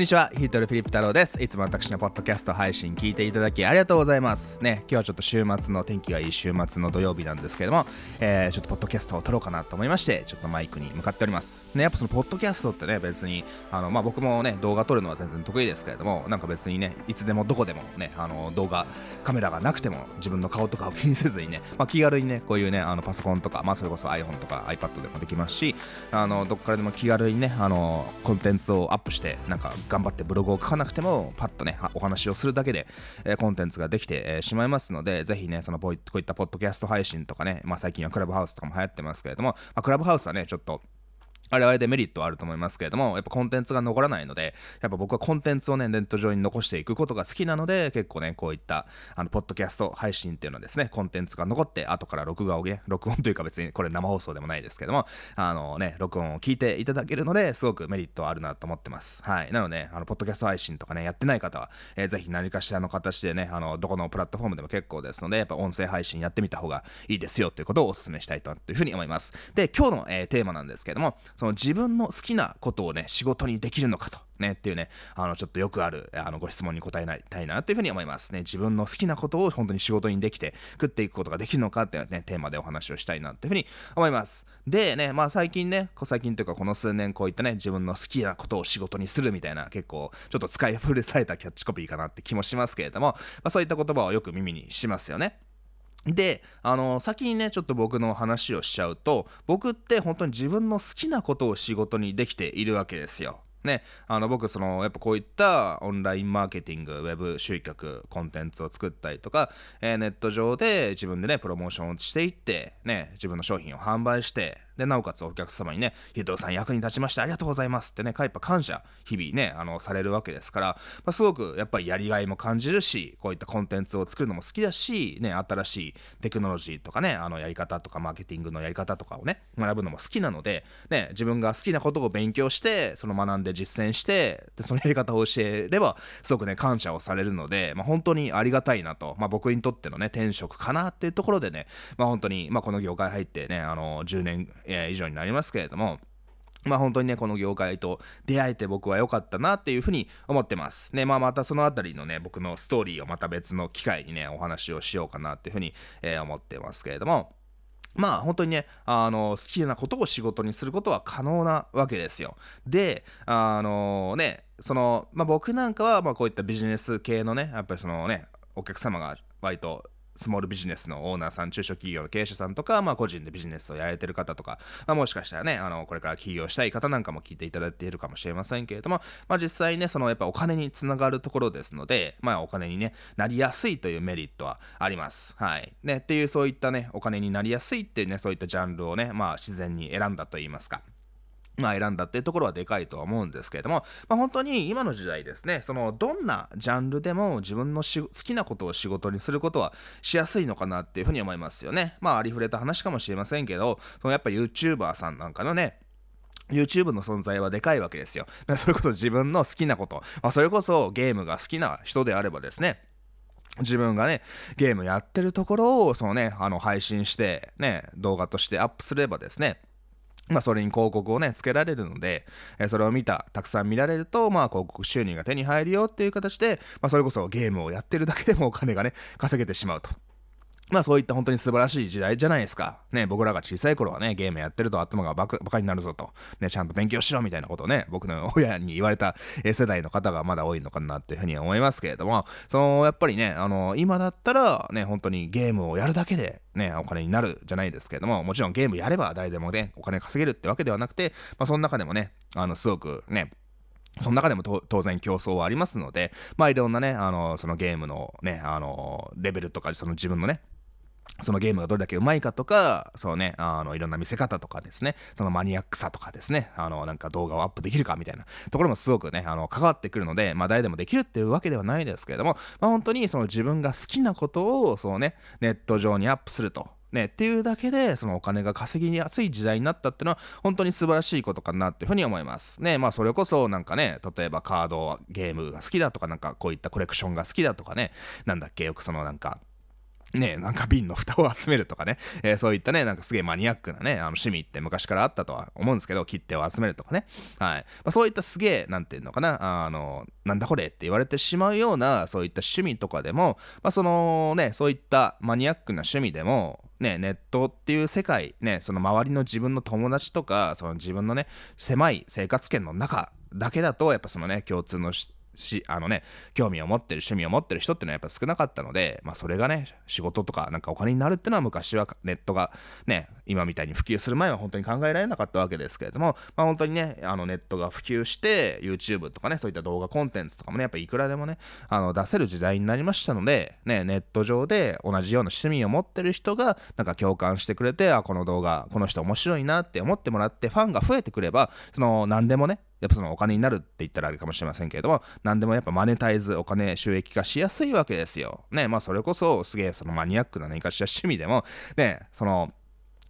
んにちは、ヒートルフィリップ太郎です。いつも私のポッドキャスト配信聞いていただきありがとうございます。ね、今日はちょっと週末の天気がいい週末の土曜日なんですけども、えー、ちょっとポッドキャストを撮ろうかなと思いまして、ちょっとマイクに向かっております。ね、やっぱそのポッドキャストってね、別に、あの、まあ、僕もね、動画撮るのは全然得意ですけれども、なんか別にね、いつでもどこでもね、あの、動画、カメラがなくても自分の顔とかを気にせずにね、まあ、気軽にね、こういうね、あのパソコンとか、まあ、それこそ iPhone とか iPad でもできますし、あの、どっからでも気軽にね、あの、コンテンツをアップして、なんか頑張ってブログを書かなくてもパッとねお話をするだけで、えー、コンテンツができて、えー、しまいますのでぜひねそのこういったポッドキャスト配信とかね、まあ、最近はクラブハウスとかも流行ってますけれども、まあ、クラブハウスはねちょっとあれはあれでメリットはあると思いますけれども、やっぱコンテンツが残らないので、やっぱ僕はコンテンツをね、ネット上に残していくことが好きなので、結構ね、こういった、あの、ポッドキャスト配信っていうのはですね、コンテンツが残って、後から録画をね、録音というか別にこれ生放送でもないですけども、あのね、録音を聞いていただけるので、すごくメリットはあるなと思ってます。はい。なので、あの、ポッドキャスト配信とかね、やってない方は、えー、ぜひ何かしらの形でね、あの、どこのプラットフォームでも結構ですので、やっぱ音声配信やってみた方がいいですよということをお勧めしたいというふうに思います。で、今日の、えー、テーマなんですけども、その自分の好きなことをね、仕事にできるのかと。ね、っていうね、あの、ちょっとよくある、あの、ご質問に答えないたいなっていうふうに思いますね。自分の好きなことを本当に仕事にできて、食っていくことができるのかっていうね、テーマでお話をしたいなっていうふうに思います。でね、まあ最近ね、最近というかこの数年こういったね、自分の好きなことを仕事にするみたいな、結構、ちょっと使い古されたキャッチコピーかなって気もしますけれども、まあそういった言葉をよく耳にしますよね。で、あの、先にね、ちょっと僕の話をしちゃうと、僕って本当に自分の好きなことを仕事にできているわけですよ。ね、あの僕そのやっぱこういったオンラインマーケティングウェブ集客コンテンツを作ったりとか、えー、ネット上で自分でねプロモーションをしていってね自分の商品を販売してで、なおかつお客様にね、ヒデさん役に立ちました、ありがとうございますってね、やっぱ感謝、日々ね、あの、されるわけですから、まあ、すごくやっぱりやりがいも感じるし、こういったコンテンツを作るのも好きだし、ね、新しいテクノロジーとかね、あの、やり方とか、マーケティングのやり方とかをね、学ぶのも好きなので、ね、自分が好きなことを勉強して、その学んで実践して、で、そのやり方を教えれば、すごくね、感謝をされるので、まあ、本当にありがたいなと、まあ、僕にとってのね、転職かなっていうところでね、まあ、本当に、まあ、この業界入ってね、あの、10年、えー、以上になりますけれども、まあ本当にね、この業界と出会えて僕は良かったなっていうふうに思ってます。ね、まあまたそのあたりのね、僕のストーリーをまた別の機会にね、お話をしようかなっていうふうに、えー、思ってますけれども、まあ本当にね、あの、好きなことを仕事にすることは可能なわけですよ。で、あのね、その、まあ僕なんかは、まあこういったビジネス系のね、やっぱりそのね、お客様が割とスモールビジネスのオーナーさん、中小企業の経営者さんとか、まあ、個人でビジネスをやれてる方とか、まあ、もしかしたらね、あの、これから起業したい方なんかも聞いていただいているかもしれませんけれども、まあ、実際ね、そのやっぱお金につながるところですので、まあ、お金にね、なりやすいというメリットはあります。はい。ね、っていうそういったね、お金になりやすいっていうね、そういったジャンルをね、まあ、自然に選んだと言いますか。まあ選んだっていうところはでかいとは思うんですけれども、まあ、本当に今の時代ですね、そのどんなジャンルでも自分の好きなことを仕事にすることはしやすいのかなっていうふうに思いますよね。まあありふれた話かもしれませんけど、そのやっぱ YouTuber さんなんかのね、YouTube の存在はでかいわけですよ。それこそ自分の好きなこと、まあ、それこそゲームが好きな人であればですね、自分がね、ゲームやってるところを、そのね、あの、配信して、ね、動画としてアップすればですね、まあ、それに広告をね、つけられるので、えそれを見た、たくさん見られると、まあ、広告収入が手に入るよっていう形で、まあ、それこそゲームをやってるだけでもお金がね、稼げてしまうと。まあそういった本当に素晴らしい時代じゃないですか。ね、僕らが小さい頃はね、ゲームやってると頭がバカバカになるぞと。ね、ちゃんと勉強しろみたいなことをね、僕の 親に言われた世代の方がまだ多いのかなっていうふうに思いますけれども、その、やっぱりね、あの、今だったらね、本当にゲームをやるだけでね、お金になるじゃないですけれども、もちろんゲームやれば誰でもね、お金稼げるってわけではなくて、まあその中でもね、あの、すごくね、その中でも当然競争はありますので、まあいろんなね、あの、そのゲームのね、あの、レベルとか、その自分のね、そのゲームがどれだけうまいかとか、そうね、あの、いろんな見せ方とかですね、そのマニアックさとかですね、あの、なんか動画をアップできるかみたいなところもすごくね、あの、関わってくるので、まあ誰でもできるっていうわけではないですけれども、まあ本当にその自分が好きなことを、そうね、ネット上にアップすると。ね、っていうだけで、そのお金が稼ぎやすい時代になったっていうのは、本当に素晴らしいことかなっていうふうに思います。ね、まあそれこそなんかね、例えばカードゲームが好きだとか、なんかこういったコレクションが好きだとかね、なんだっけ、よくそのなんか、ね、なんか瓶の蓋を集めるとかね、えー、そういったね、なんかすげえマニアックなね、あの趣味って昔からあったとは思うんですけど、切手を集めるとかね、はい。まあ、そういったすげえ、なんていうのかな、あの、なんだこれって言われてしまうような、そういった趣味とかでも、まあ、そのね、そういったマニアックな趣味でも、ね、ネットっていう世界、ね、その周りの自分の友達とか、その自分のね、狭い生活圏の中だけだと、やっぱそのね、共通のし、あのね、興味を持ってる、趣味を持ってる人っていうのはやっぱ少なかったので、まあそれがね、仕事とかなんかお金になるっていうのは昔はネットがね、今みたいに普及する前は本当に考えられなかったわけですけれども、まあ本当にね、あのネットが普及して、YouTube とかね、そういった動画コンテンツとかもね、やっぱいくらでもね、あの出せる時代になりましたので、ね、ネット上で同じような趣味を持ってる人が、なんか共感してくれて、あ、この動画、この人面白いなって思ってもらって、ファンが増えてくれば、その何でもね、やっぱそのお金になるって言ったらあれかもしれませんけれども、何でもやっぱマネタイズ、お金収益化しやすいわけですよ。ね、まあそれこそすげえそのマニアックな何かしら趣味でも、ね、その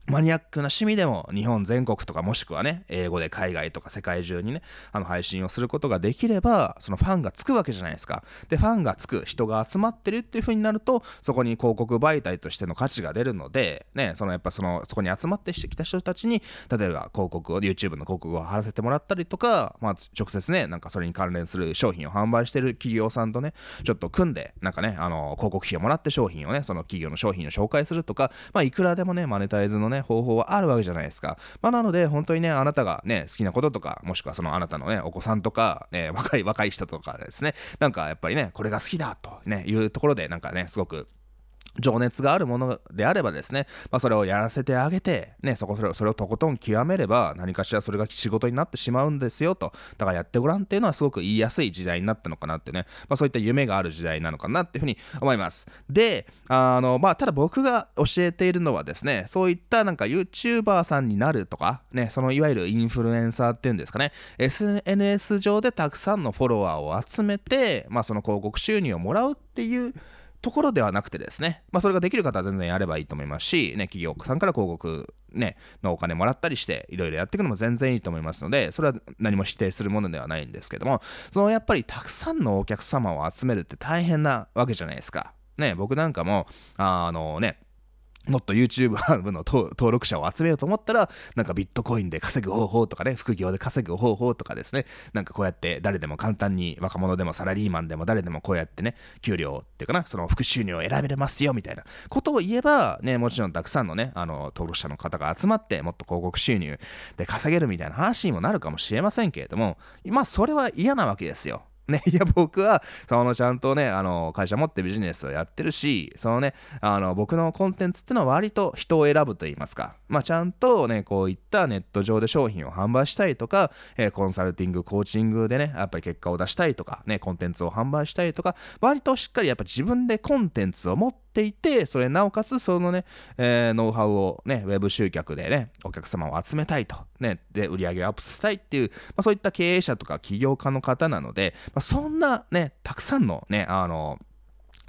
マニアックな趣味でも日本全国とかもしくはね、英語で海外とか世界中にね、あの配信をすることができれば、そのファンがつくわけじゃないですか。で、ファンがつく、人が集まってるっていう風になると、そこに広告媒体としての価値が出るので、ね、そのやっぱその、そこに集まってきた人たちに、例えば広告を、YouTube の広告を貼らせてもらったりとか、まあ直接ね、なんかそれに関連する商品を販売してる企業さんとね、ちょっと組んで、なんかね、あの、広告費をもらって商品をね、その企業の商品を紹介するとか、まあいくらでもね、マネタイズのね、方法はあるわけじゃないですか。まあ、なので、本当にね、あなたがね、好きなこととか、もしくはそのあなたのね、お子さんとか、ね、若い、若い人とかですね、なんかやっぱりね、これが好きだとね、いうところで、なんかね、すごく情熱があるものであればですね、まあ、それをやらせてあげて、ね、そこそれをそれをとことん極めれば何かしらそれが仕事になってしまうんですよと。だからやってごらんっていうのはすごく言いやすい時代になったのかなってね、まあ、そういった夢がある時代なのかなっていうふうに思います。であのまあただ僕が教えているのはですねそういったなんか YouTuber さんになるとかねそのいわゆるインフルエンサーっていうんですかね SNS 上でたくさんのフォロワーを集めてまあその広告収入をもらうっていうところではなくてですね、まあ、それができる方は全然やればいいと思いますし、ね、企業さんから広告、ね、のお金もらったりして、いろいろやっていくのも全然いいと思いますので、それは何も否定するものではないんですけども、そのやっぱりたくさんのお客様を集めるって大変なわけじゃないですか。ね、僕なんかも、あのね、もっと YouTube の登録者を集めようと思ったら、なんかビットコインで稼ぐ方法とかね、副業で稼ぐ方法とかですね、なんかこうやって誰でも簡単に若者でもサラリーマンでも誰でもこうやってね、給料っていうかな、その副収入を選べれますよみたいなことを言えば、ね、もちろんたくさんのね、あの、登録者の方が集まって、もっと広告収入で稼げるみたいな話にもなるかもしれませんけれども、まあそれは嫌なわけですよ。ね、いや、僕は、そのちゃんとね、あの、会社持ってビジネスをやってるし、そのね、あの、僕のコンテンツってのは割と人を選ぶと言いますか、まあ、ちゃんとね、こういったネット上で商品を販売したりとか、えー、コンサルティング、コーチングでね、やっぱり結果を出したいとか、ね、コンテンツを販売したりとか、割としっかりやっぱ自分でコンテンツを持ってていて、それなおかつそのね、えー、ノウハウをね、ウェブ集客でね、お客様を集めたいと、ね、で、売り上げをアップさせたいっていう、まあ、そういった経営者とか起業家の方なので、まあ、そんなね、たくさんのね、あの、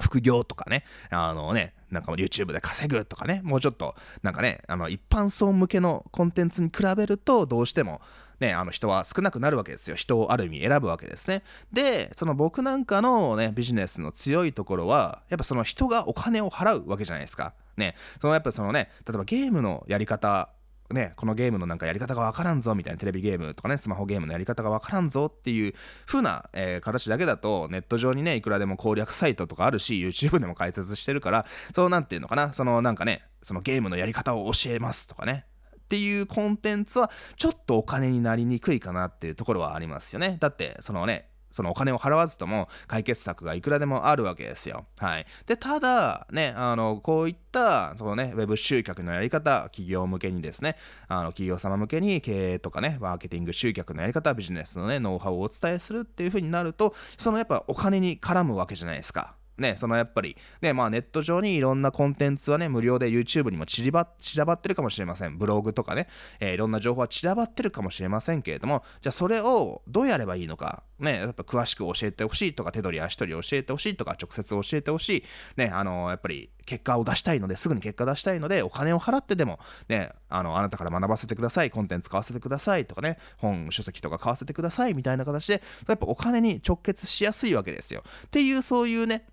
副業とかね、あのね、なんか YouTube で稼ぐとかね、もうちょっと、なんかね、あの一般層向けのコンテンツに比べると、どうしても、ね、あの人は少なくなるわけですよ。人をある意味選ぶわけですね。で、その僕なんかのね、ビジネスの強いところは、やっぱその人がお金を払うわけじゃないですか。ね、そのやっぱそのね、例えばゲームのやり方ね、このゲームのなんかやり方がわからんぞみたいなテレビゲームとかね、スマホゲームのやり方がわからんぞっていう風な、えー、形だけだと、ネット上にね、いくらでも攻略サイトとかあるし、YouTube でも解説してるから、そうなんていうのかな、そのなんかね、そのゲームのやり方を教えますとかね、っていうコンテンツはちょっとお金になりにくいかなっていうところはありますよね。だってそのねそのお金を払わずとも解決策がいくらでもあるわけですよ。はい。で、ただ、ね、あの、こういった、そのね、ウェブ集客のやり方、企業向けにですね、あの、企業様向けに経営とかね、マーケティング集客のやり方、ビジネスのね、ノウハウをお伝えするっていう風になると、そのやっぱお金に絡むわけじゃないですか。ね、そのやっぱり、ね、まあネット上にいろんなコンテンツはね、無料で YouTube にも散りば散らばってるかもしれません。ブログとかね、えー、いろんな情報は散らばってるかもしれませんけれども、じゃあそれをどうやればいいのか、ね、やっぱ詳しく教えてほしいとか、手取り足取り教えてほしいとか、直接教えてほしい。ね、あの、やっぱり結果を出したいので、すぐに結果出したいので、お金を払ってでも、ね、あの、あなたから学ばせてください、コンテンツ買わせてくださいとかね、本、書籍とか買わせてくださいみたいな形で、やっぱお金に直結しやすいわけですよ。っていう、そういうね、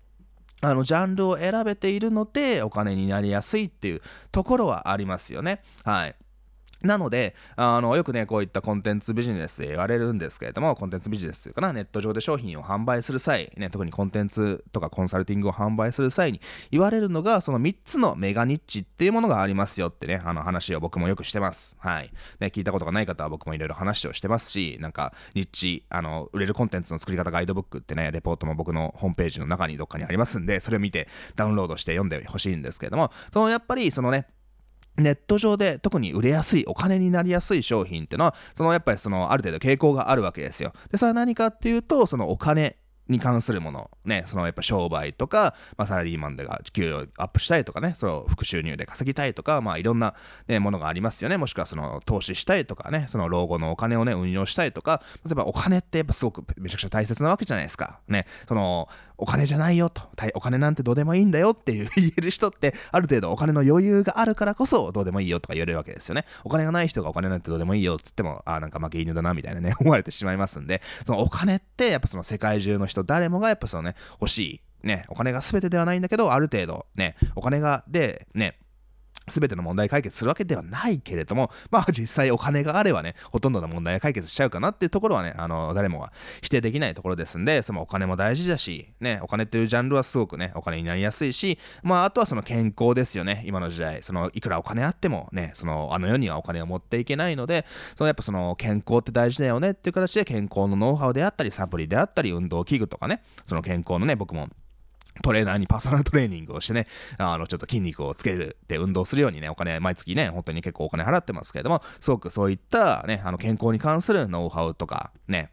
あのジャンルを選べているのでお金になりやすいっていうところはありますよね。はい。なので、あの、よくね、こういったコンテンツビジネスで言われるんですけれども、コンテンツビジネスというかな、ネット上で商品を販売する際、ね、特にコンテンツとかコンサルティングを販売する際に言われるのが、その3つのメガニッチっていうものがありますよってね、あの話を僕もよくしてます。はい。ね、聞いたことがない方は僕もいろいろ話をしてますし、なんか、ニッチ、あの、売れるコンテンツの作り方ガイドブックってね、レポートも僕のホームページの中にどっかにありますんで、それを見てダウンロードして読んでほしいんですけれども、そのやっぱりそのね、ネット上で特に売れやすい、お金になりやすい商品ってのは、そのやっぱりそのある程度傾向があるわけですよ。で、それは何かっていうと、そのお金に関するもの、ね、そのやっぱ商売とか、まあ、サラリーマンでが給料アップしたいとかね、その副収入で稼ぎたいとか、まあいろんな、ね、ものがありますよね。もしくはその投資したいとかね、その老後のお金をね、運用したいとか、例えばお金ってやっぱすごくめちゃくちゃ大切なわけじゃないですか。ね、そのお金じゃないよと、お金なんてどうでもいいんだよっていう言える人って、ある程度お金の余裕があるからこそどうでもいいよとか言えるわけですよね。お金がない人がお金なんてどうでもいいよっつっても、あ、なんか負け犬だなみたいなね、思われてしまいますんで、そのお金ってやっぱその世界中の人誰もがやっぱそのね、欲しい。ね、お金が全てではないんだけど、ある程度、ね、お金が、で、ね、全ての問題解決するわけではないけれども、まあ実際お金があればね、ほとんどの問題が解決しちゃうかなっていうところはね、あの、誰もが否定できないところですんで、そのお金も大事だし、ね、お金っていうジャンルはすごくね、お金になりやすいし、まああとはその健康ですよね、今の時代、そのいくらお金あってもね、そのあの世にはお金を持っていけないので、そのやっぱその健康って大事だよねっていう形で健康のノウハウであったり、サプリであったり、運動器具とかね、その健康のね、僕もトレーナーにパーソナルトレーニングをしてね、あの、ちょっと筋肉をつけるって運動するようにね、お金、毎月ね、本当に結構お金払ってますけれども、すごくそういったね、あの、健康に関するノウハウとか、ね、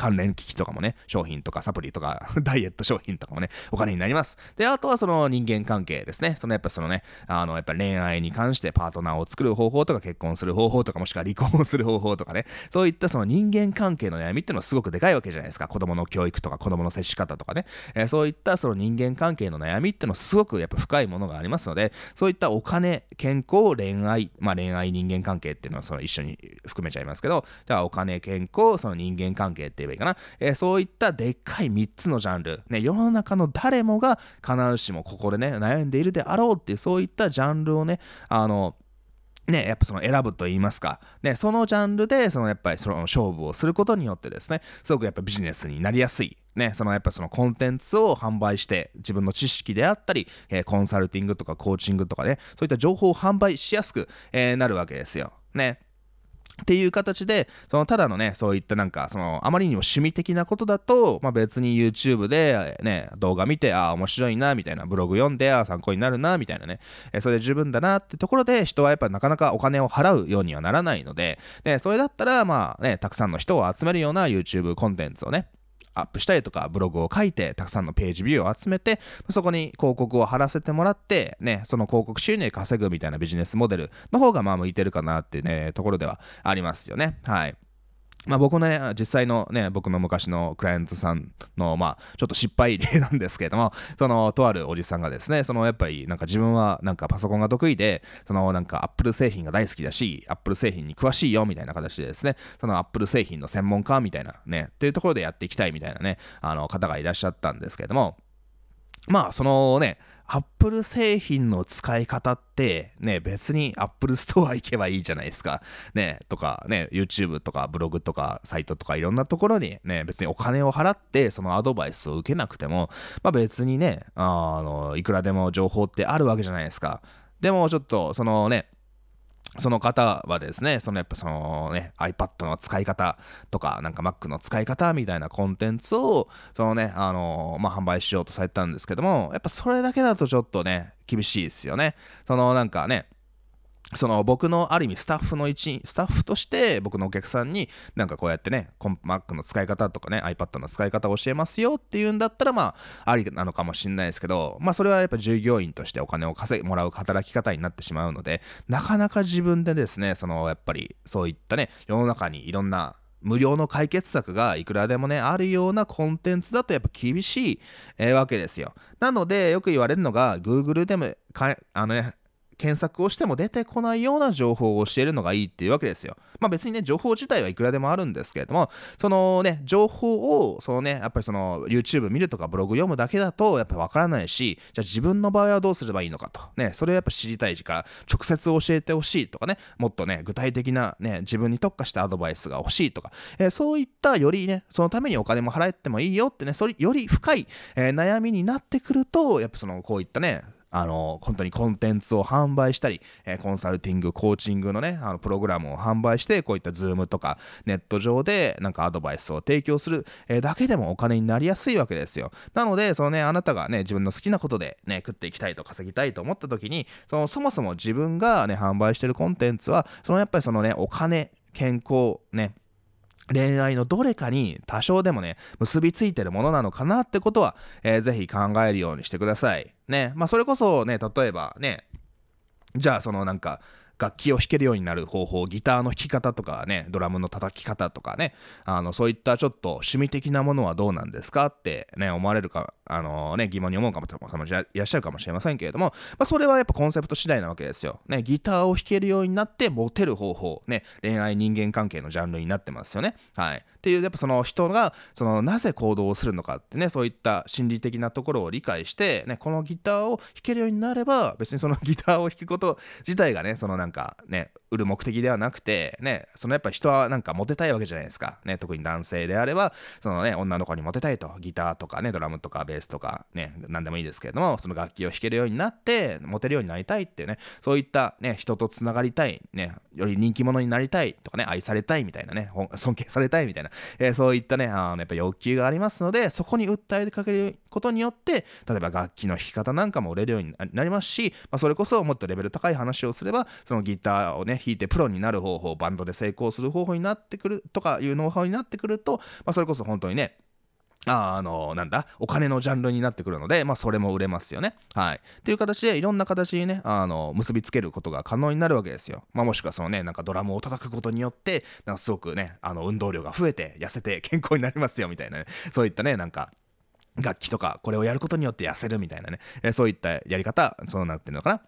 関連機器とかもね、商品とかサプリとか ダイエット商品とかもね、お金になります。で、あとはその人間関係ですね。そのやっぱそのね、あの、やっぱ恋愛に関してパートナーを作る方法とか結婚する方法とかもしくは離婚をする方法とかね、そういったその人間関係の悩みっていうのはすごくでかいわけじゃないですか。子供の教育とか子供の接し方とかね、えー、そういったその人間関係の悩みっていうのはすごくやっぱ深いものがありますので、そういったお金、健康、恋愛、まあ恋愛人間関係っていうのはその一緒に含めちゃいますけど、じゃあお金、健康、その人間関係って言えばいいかな。えーそういったでっかい3つのジャンル、ね、世の中の誰もが必ずしもここでね、悩んでいるであろうっていう、そういったジャンルをね、あの、ね、やっぱその選ぶと言いますか、ね、そのジャンルで、そのやっぱりその勝負をすることによってですね、すごくやっぱビジネスになりやすい。ね、そのやっぱそのコンテンツを販売して自分の知識であったり、えー、コンサルティングとかコーチングとかね、そういった情報を販売しやすく、えー、なるわけですよ。ね。っていう形で、そのただのね、そういったなんか、そのあまりにも趣味的なことだと、まあ別に YouTube でね、動画見て、ああ、面白いな、みたいな、ブログ読んで、ああ、参考になるな、みたいなね、えそれで十分だなってところで、人はやっぱなかなかお金を払うようにはならないので、で、それだったら、まあね、たくさんの人を集めるような YouTube コンテンツをね、アップしたりとかブログを書いてたくさんのページビューを集めてそこに広告を貼らせてもらってねその広告収入稼ぐみたいなビジネスモデルの方がまあ向いてるかなっていうねところではありますよね。はい。まあ、僕のね、実際のね、僕の昔のクライアントさんの、まあ、ちょっと失敗例なんですけれども、その、とあるおじさんがですね、その、やっぱり、なんか自分は、なんかパソコンが得意で、その、なんか、アップル製品が大好きだし、アップル製品に詳しいよ、みたいな形でですね、その、アップル製品の専門家みたいなね、っていうところでやっていきたいみたいなね、あの、方がいらっしゃったんですけれども、まあ、そのね、アップル製品の使い方って、ね、別にアップルストア行けばいいじゃないですか。ね、とか、ね、YouTube とかブログとかサイトとかいろんなところにね、別にお金を払ってそのアドバイスを受けなくても、まあ別にね、あの、いくらでも情報ってあるわけじゃないですか。でもちょっと、そのね、その方はですね、そのやっぱそのね、iPad の使い方とか、なんか Mac の使い方みたいなコンテンツを、そのね、あのー、まあ、販売しようとされたんですけども、やっぱそれだけだとちょっとね、厳しいですよね。そのなんかね、その僕のある意味スタッフの一員、スタッフとして僕のお客さんになんかこうやってね、Mac の使い方とかね、iPad の使い方を教えますよっていうんだったらまあありなのかもしれないですけど、まあそれはやっぱ従業員としてお金を稼いもらう働き方になってしまうので、なかなか自分でですね、そのやっぱりそういったね、世の中にいろんな無料の解決策がいくらでもね、あるようなコンテンツだとやっぱ厳しい、えー、わけですよ。なので、よく言われるのが、Google でもか、あのね、検索をしても出てこないような情報を教えるのがいいっていうわけですよ。まあ別にね、情報自体はいくらでもあるんですけれども、そのね、情報を、そのね、やっぱりその YouTube 見るとかブログ読むだけだと、やっぱわからないし、じゃあ自分の場合はどうすればいいのかと。ね、それをやっぱ知りたい時から直接教えてほしいとかね、もっとね、具体的なね、自分に特化したアドバイスが欲しいとか、えー、そういったよりね、そのためにお金も払ってもいいよってね、それより深い、えー、悩みになってくると、やっぱそのこういったね、あの、本当にコンテンツを販売したり、えー、コンサルティング、コーチングのね、あの、プログラムを販売して、こういった Zoom とか、ネット上で、なんかアドバイスを提供する、えー、だけでもお金になりやすいわけですよ。なので、そのね、あなたがね、自分の好きなことでね、食っていきたいと稼ぎたいと思った時に、その、そもそも自分がね、販売してるコンテンツは、そのやっぱりそのね、お金、健康、ね、恋愛のどれかに多少でもね、結びついてるものなのかなってことは、えー、ぜひ考えるようにしてください。ね。まあ、それこそね、例えばね、じゃあそのなんか、楽器を弾けるようになる方法、ギターの弾き方とかね、ドラムの叩き方とかね、あの、そういったちょっと趣味的なものはどうなんですかってね、思われるか、あのね、疑問に思うかもいらっしゃるかもしれませんけれども、まあ、それはやっぱコンセプト次第なわけですよ。ね、ギターを弾けるようになってモテる方法、ね、恋愛人間関係のジャンルになってますよね。はい。っていう、やっぱその人が、その、なぜ行動をするのかってね、そういった心理的なところを理解して、ね、このギターを弾けるようになれば、別にそのギターを弾くこと自体がね、そのなんかね、売る目的ではなくて、ね、そのやっぱ人はなんかモテたいわけじゃないですか。ね、特に男性であれば、そのね、女の子にモテたいと、ギターとかね、ドラムとかベースとか、ね、何でもいいですけれども、その楽器を弾けるようになって、モテるようになりたいっていうね、そういったね、人とつながりたい、ね、より人気者になりたいとかね、愛されたいみたいなね、尊敬されたいみたいな、えー、そういったね、あのやっぱ欲求がありますので、そこに訴えかけることによって、例えば楽器の弾き方なんかも売れるようになりますし、まあ、それこそもっとレベル高い話をすれば、そのギターをね、弾いてプロになる方法バンドで成功する方法になってくるとかいうノウハウになってくると、まあ、それこそ本当にねああの、なんだ、お金のジャンルになってくるので、まあ、それも売れますよね。はい。っていう形で、いろんな形にね、あの、結びつけることが可能になるわけですよ。まあ、もしくはそのね、なんかドラムを叩くことによって、なんかすごくね、あの、運動量が増えて、痩せて 健康になりますよ、みたいなね、そういったね、なんか、楽器とか、これをやることによって痩せるみたいなね、えそういったやり方、そうなってるのかな。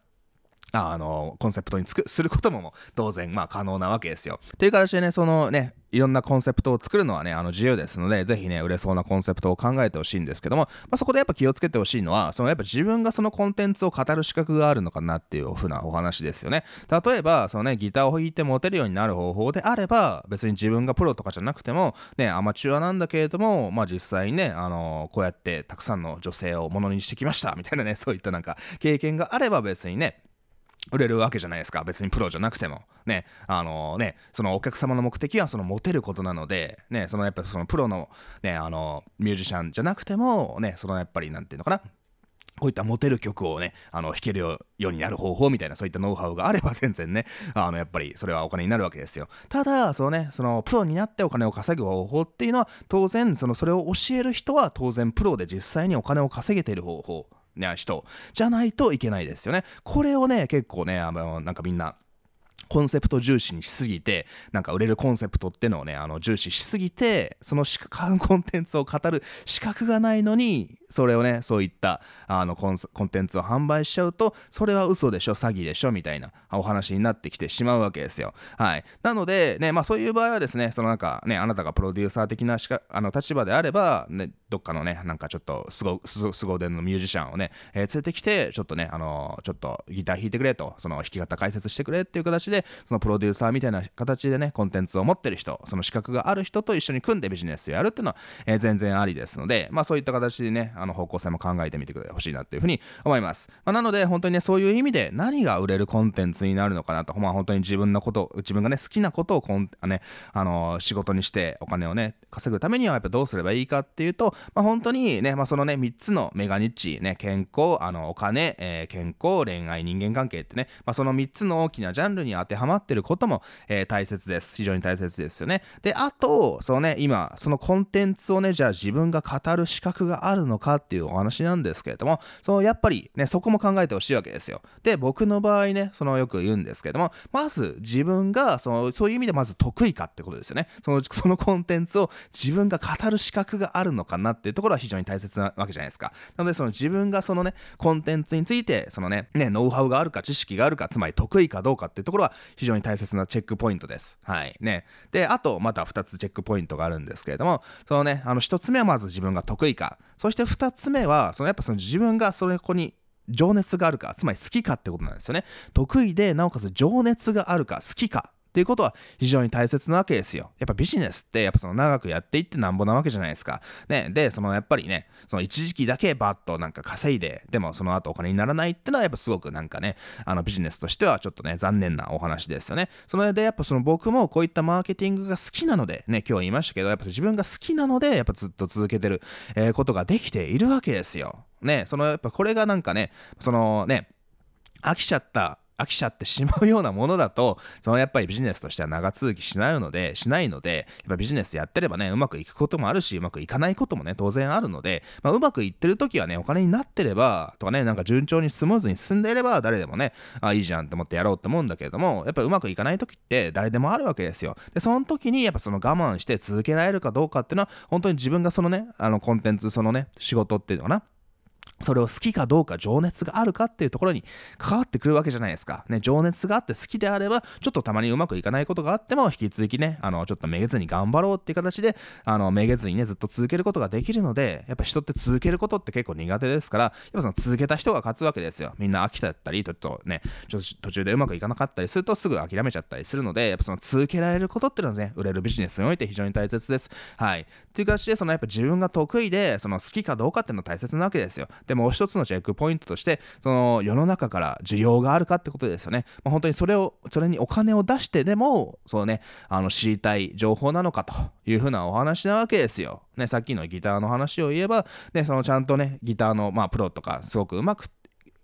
あの、コンセプトにつく、することも当然、まあ可能なわけですよ。という形でね、そのね、いろんなコンセプトを作るのはね、あの自由ですので、ぜひね、売れそうなコンセプトを考えてほしいんですけども、まあ、そこでやっぱ気をつけてほしいのは、そのやっぱ自分がそのコンテンツを語る資格があるのかなっていうふうなお話ですよね。例えば、そのね、ギターを弾いてモテるようになる方法であれば、別に自分がプロとかじゃなくても、ね、アマチュアなんだけれども、まあ実際にね、あの、こうやってたくさんの女性をものにしてきました、みたいなね、そういったなんか経験があれば別にね、売れるわけじゃないですか。別にプロじゃなくても。ね、あのね、そのお客様の目的はそのモテることなので、ね、そのやっぱそのプロのね、あの、ミュージシャンじゃなくても、ね、そのやっぱりなんていうのかな。こういったモテる曲をね、あの、弾けるようになる方法みたいな、そういったノウハウがあれば全然ね、あの、やっぱりそれはお金になるわけですよ。ただ、そのね、その、プロになってお金を稼ぐ方法っていうのは、当然、その、それを教える人は当然プロで実際にお金を稼げている方法。ね、人じゃないといけないですよね。これをね、結構ね、あの、なんかみんな、コンセプト重視にしすぎて、なんか売れるコンセプトってのをね、あの、重視しすぎて、そのしかコンテンツを語る資格がないのに、それをね、そういったあのコンテンツを販売しちゃうと、それは嘘でしょ、詐欺でしょ、みたいなお話になってきてしまうわけですよ。はい。なので、ね、まあそういう場合はですね、そのなんかね、あなたがプロデューサー的なあの立場であれば、ね、どっかのね、なんかちょっとすご、すご腕のミュージシャンをね、えー、連れてきて、ちょっとね、あのー、ちょっとギター弾いてくれと、その弾き方解説してくれっていう形で、そのプロデューサーみたいな形でね、コンテンツを持ってる人、その資格がある人と一緒に組んでビジネスをやるっていうのは、えー、全然ありですので、まあそういった形でね、あの方向性も考えてみてほしいなっていうふうに思います。まあ、なので、本当にね、そういう意味で何が売れるコンテンツになるのかなと、まあ本当に自分のこと、自分がね、好きなことをこん、ね、あのー、仕事にしてお金をね、稼ぐためにはやっぱどうすればいいかっていうと、まあ本当にね、まあそのね、3つのメガニッチ、ね、健康、あの、お金、えー、健康、恋愛、人間関係ってね、まあその3つの大きなジャンルに当てはまってることも、えー、大切です。非常に大切ですよね。で、あと、そのね、今、そのコンテンツをね、じゃあ自分が語る資格があるのかっていうお話なんですけれども、そのやっぱりね、そこも考えてほしいわけですよ。で、僕の場合ね、そのよく言うんですけれども、まず自分がその、そういう意味でまず得意かってことですよね。その、そのコンテンツを自分が語る資格があるのかななっていうところは非常に大切なわけじゃないですか。なので、その自分がそのね、コンテンツについて、そのね、ね、ノウハウがあるか知識があるか、つまり得意かどうかっていうところは非常に大切なチェックポイントです。はい。ね。で、あと、また2つチェックポイントがあるんですけれども、そのね、あの、1つ目はまず自分が得意か。そして2つ目は、そのやっぱその自分がそれこに情熱があるか、つまり好きかってことなんですよね。得意で、なおかつ情熱があるか、好きかっていうことは非常に大切なわけですよ。やっぱビジネスってやっぱその長くやっていってなんぼなわけじゃないですか。ね、で、そのやっぱりね、その一時期だけバッとなんか稼いで、でもその後お金にならないってのはやっぱすごくなんかね、あのビジネスとしてはちょっとね、残念なお話ですよね。その上でやっぱその僕もこういったマーケティングが好きなので、ね、今日言いましたけど、やっぱ自分が好きなので、やっぱずっと続けてる、えー、ことができているわけですよ。ね、そのやっぱこれがなんかね、そのね、飽きちゃった飽きちゃってしまうようなものだと、そのやっぱりビジネスとしては長続きしないので、しないので、やっぱビジネスやってればね、うまくいくこともあるし、うまくいかないこともね、当然あるので、まあ、うまくいってる時はね、お金になってれば、とかね、なんか順調にスムーズに進んでいれば、誰でもね、あ、いいじゃんって思ってやろうって思うんだけれども、やっぱりうまくいかない時って誰でもあるわけですよ。で、その時にやっぱその我慢して続けられるかどうかっていうのは、本当に自分がそのね、あのコンテンツ、そのね、仕事っていうのかな、それを好きかどうか情熱があるかっていうところに関わってくるわけじゃないですか。ね、情熱があって好きであれば、ちょっとたまにうまくいかないことがあっても、引き続きね、あの、ちょっとめげずに頑張ろうっていう形で、あの、めげずにね、ずっと続けることができるので、やっぱ人って続けることって結構苦手ですから、やっぱその続けた人が勝つわけですよ。みんな飽きたったり、ちょっとね、ちょっと途中でうまくいかなかったりするとすぐ諦めちゃったりするので、やっぱその続けられることっていうのはね、売れるビジネスにおいて非常に大切です。はい。っていう形で、そのやっぱ自分が得意で、その好きかどうかっていうのは大切なわけですよ。でもう一つのチェックポイントとしてその世の中から需要があるかってことですよね、まあ、本当にそれをそれにお金を出してでもそうねあの知りたい情報なのかというふうなお話なわけですよ、ね、さっきのギターの話を言えば、ね、そのちゃんとねギターの、まあ、プロとかすごくうまく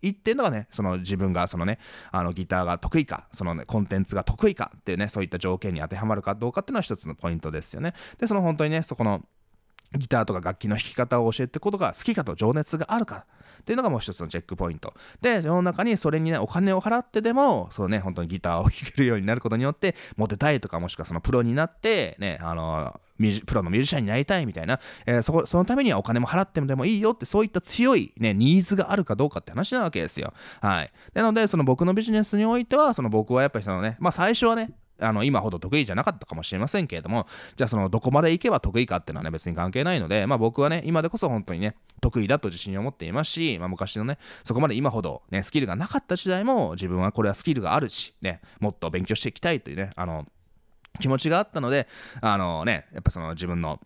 言ってんのがね、その自分がそのね、あのギターが得意か、そのね、コンテンツが得意かっていうね、そういった条件に当てはまるかどうかっていうのは一つのポイントですよね。で、その本当にね、そこのギターとか楽器の弾き方を教えていくことが好きかと情熱があるかっていうのがもう一つのチェックポイント。で、世の中にそれにね、お金を払ってでも、そうね、本当にギターを弾けるようになることによって、モテたいとか、もしくはそのプロになって、ね、あの、プロのミュージシャンになりたいみたいな、えー、そそのためにはお金も払ってもでもいいよってそういった強い、ね、ニーズがあるかどうかって話なわけですよ。はい。なので、その僕のビジネスにおいては、その僕はやっぱりそのね、まあ最初はね、あの今ほど得意じゃなかったかもしれませんけれども、じゃあそのどこまで行けば得意かっていうのはね別に関係ないので、まあ僕はね、今でこそ本当にね、得意だと自信を持っていますし、まあ昔のね、そこまで今ほどね、スキルがなかった時代も自分はこれはスキルがあるし、ね、もっと勉強していきたいというね、あの、気持ちがあったので、あのね、やっぱその自分の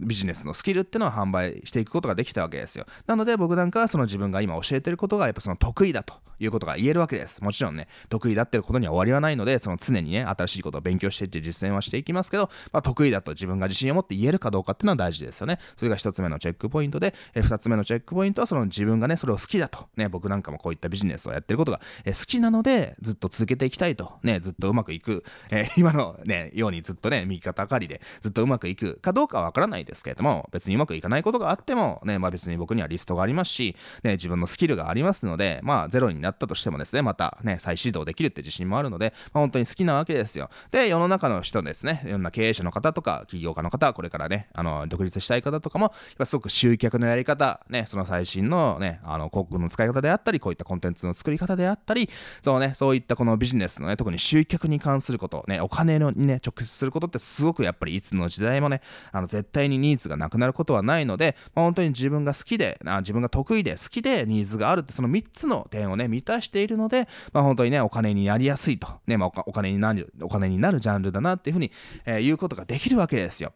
ビジネスのスキルっていうのを販売していくことができたわけですよ。なので僕なんかはその自分が今教えてることがやっぱその得意だということが言えるわけです。もちろんね、得意だってることには終わりはないので、その常にね、新しいことを勉強していって実践はしていきますけど、まあ、得意だと自分が自信を持って言えるかどうかっていうのは大事ですよね。それが一つ目のチェックポイントで、え二つ目のチェックポイントはその自分がね、それを好きだと。ね、僕なんかもこういったビジネスをやってることが、え好きなので、ずっと続けていきたいと。ね、ずっとうまくいく。え、今のね、ようにずっとね、右肩上がりでずっとうまくいくかどうかはわからないですけれども、別にうまくいかないことがあっても、ね、まあ別に僕にはリストがありますし、ね、自分のスキルがありますので、まあゼロになったとしてもですね、またね、再始動できるって自信もあるので、まあ、本当に好きなわけですよ。で、世の中の人ですね、いろんな経営者の方とか、起業家の方、これからね、あの、独立したい方とかも、やっぱすごく集客のやり方、ね、その最新のね、あの、広告の使い方であったり、こういったコンテンツの作り方であったり、そうね、そういったこのビジネスのね、特に集客に関すること、ね、お金のにね、直接することってすごくやっぱりいつの時代もね、あの、絶対にニーズがなくなることはないので、まあ、本当に自分が好きで、あ自分が得意で好きでニーズがあるって、その3つの点をね、満たしているので、まあ、本当にね、お金になりやすいと、ね、まあ、お金になる、お金になるジャンルだなっていうふうに、えー、言うことができるわけですよ。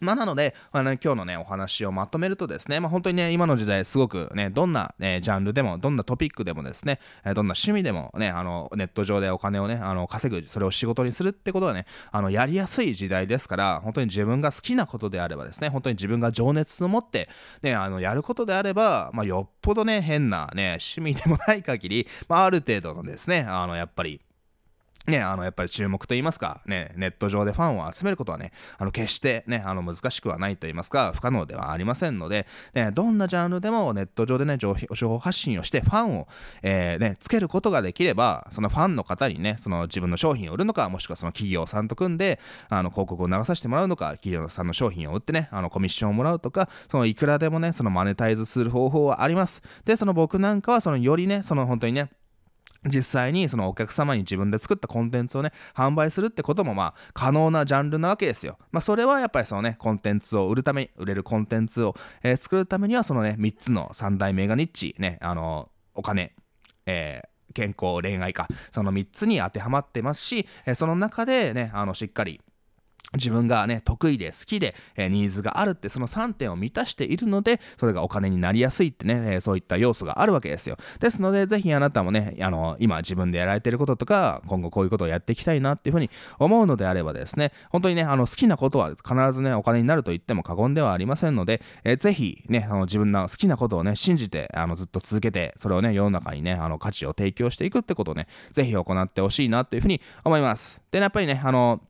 まあ、なので、あの、今日のね、お話をまとめるとですね、まあ、本当にね、今の時代すごくね、どんな、ね、ジャンルでも、どんなトピックでもですね、どんな趣味でもね、あの、ネット上でお金をね、あの、稼ぐ、それを仕事にするってことはね、あの、やりやすい時代ですから、本当に自分が好きなことであればですね、本当に自分が情熱を持って、ね、あの、やることであれば、まあ、よっぽどね、変なね、趣味でもない限り、まあ、ある程度のですね、あの、やっぱり、ね、あの、やっぱり注目と言いますか、ね、ネット上でファンを集めることはね、あの、決してね、あの、難しくはないと言いますか、不可能ではありませんので、ね、どんなジャンルでもネット上でね、情報発信をしてファンを、えー、ね、つけることができれば、そのファンの方にね、その自分の商品を売るのか、もしくはその企業さんと組んで、あの、広告を流させてもらうのか、企業さんの商品を売ってね、あの、コミッションをもらうとか、そのいくらでもね、そのマネタイズする方法はあります。で、その僕なんかは、そのよりね、その本当にね、実際にそのお客様に自分で作ったコンテンツをね、販売するってこともまあ可能なジャンルなわけですよ。まあそれはやっぱりそのね、コンテンツを売るために、売れるコンテンツを、えー、作るためにはそのね、3つの3大メガニッチ、ね、あの、お金、えー、健康、恋愛か、その3つに当てはまってますし、その中でね、あの、しっかり、自分がね、得意で好きで、えー、ニーズがあるってその3点を満たしているので、それがお金になりやすいってね、えー、そういった要素があるわけですよ。ですので、ぜひあなたもね、あの、今自分でやられてることとか、今後こういうことをやっていきたいなっていうふうに思うのであればですね、本当にね、あの、好きなことは必ずね、お金になると言っても過言ではありませんので、えー、ぜひね、あの、自分の好きなことをね、信じて、あの、ずっと続けて、それをね、世の中にね、あの、価値を提供していくってことをね、ぜひ行ってほしいなっていうふうに思います。でね、やっぱりね、あの、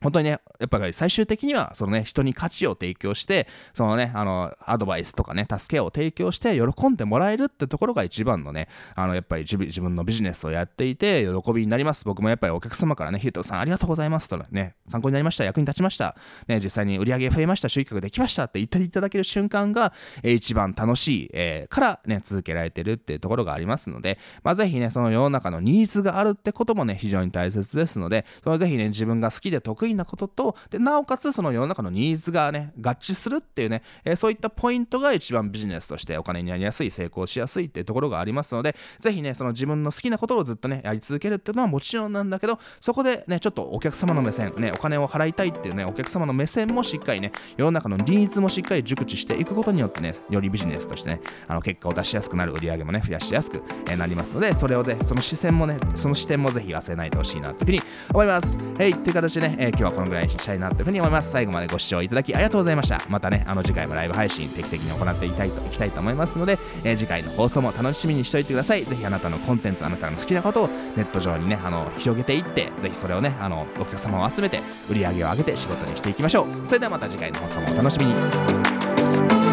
本当にね、やっぱり最終的には、そのね、人に価値を提供して、そのね、あの、アドバイスとかね、助けを提供して、喜んでもらえるってところが一番のね、あの、やっぱり自分のビジネスをやっていて、喜びになります。僕もやっぱりお客様からね、ヒートさんありがとうございますとね、参考になりました、役に立ちました、ね、実際に売り上げ増えました、収益化できました。って言っていただける瞬間が、えー、一番楽しい、えー、からね、続けられてるっていうところがありますので、まあ、ぜひね、その世の中のニーズがあるってこともね、非常に大切ですので、そのぜひね、自分が好きで得意なことと、で、なおかつその世の中のニーズがね、合致するっていうね、えー、そういったポイントが一番ビジネスとしてお金になりやすい、成功しやすいっていうところがありますので、ぜひね、その自分の好きなことをずっとね、やり続けるっていうのはもちろんなんだけど、そこでね、ちょっとお客様の目線、ね、お金を払いたいっていうね、お客様の目線もしっかりね、世の中のニーズもしっかり熟知していくことによってね、よりビジネスとしてね、あの結果を出しやすくなる、売り上げもね、増やしやすく、えー、なりますので、それをね、その視線もね、その視点もぜひ忘れないでほしいなというふうに思います。はい、っていう形でね、えー、今日はこのぐらいにしたいなというふうに思います。最後までご視聴いただきありがとうございました。またねあの次回もライブ配信定期的に行っていきたいといきたいと思いますので、えー、次回の放送も楽しみにしておいてください。ぜひあなたのコンテンツあなたの好きなことをネット上にねあの広げていってぜひそれをねあのお客様を集めて売り上げを上げて仕事にしていきましょう。それではまた次回の放送もお楽しみに。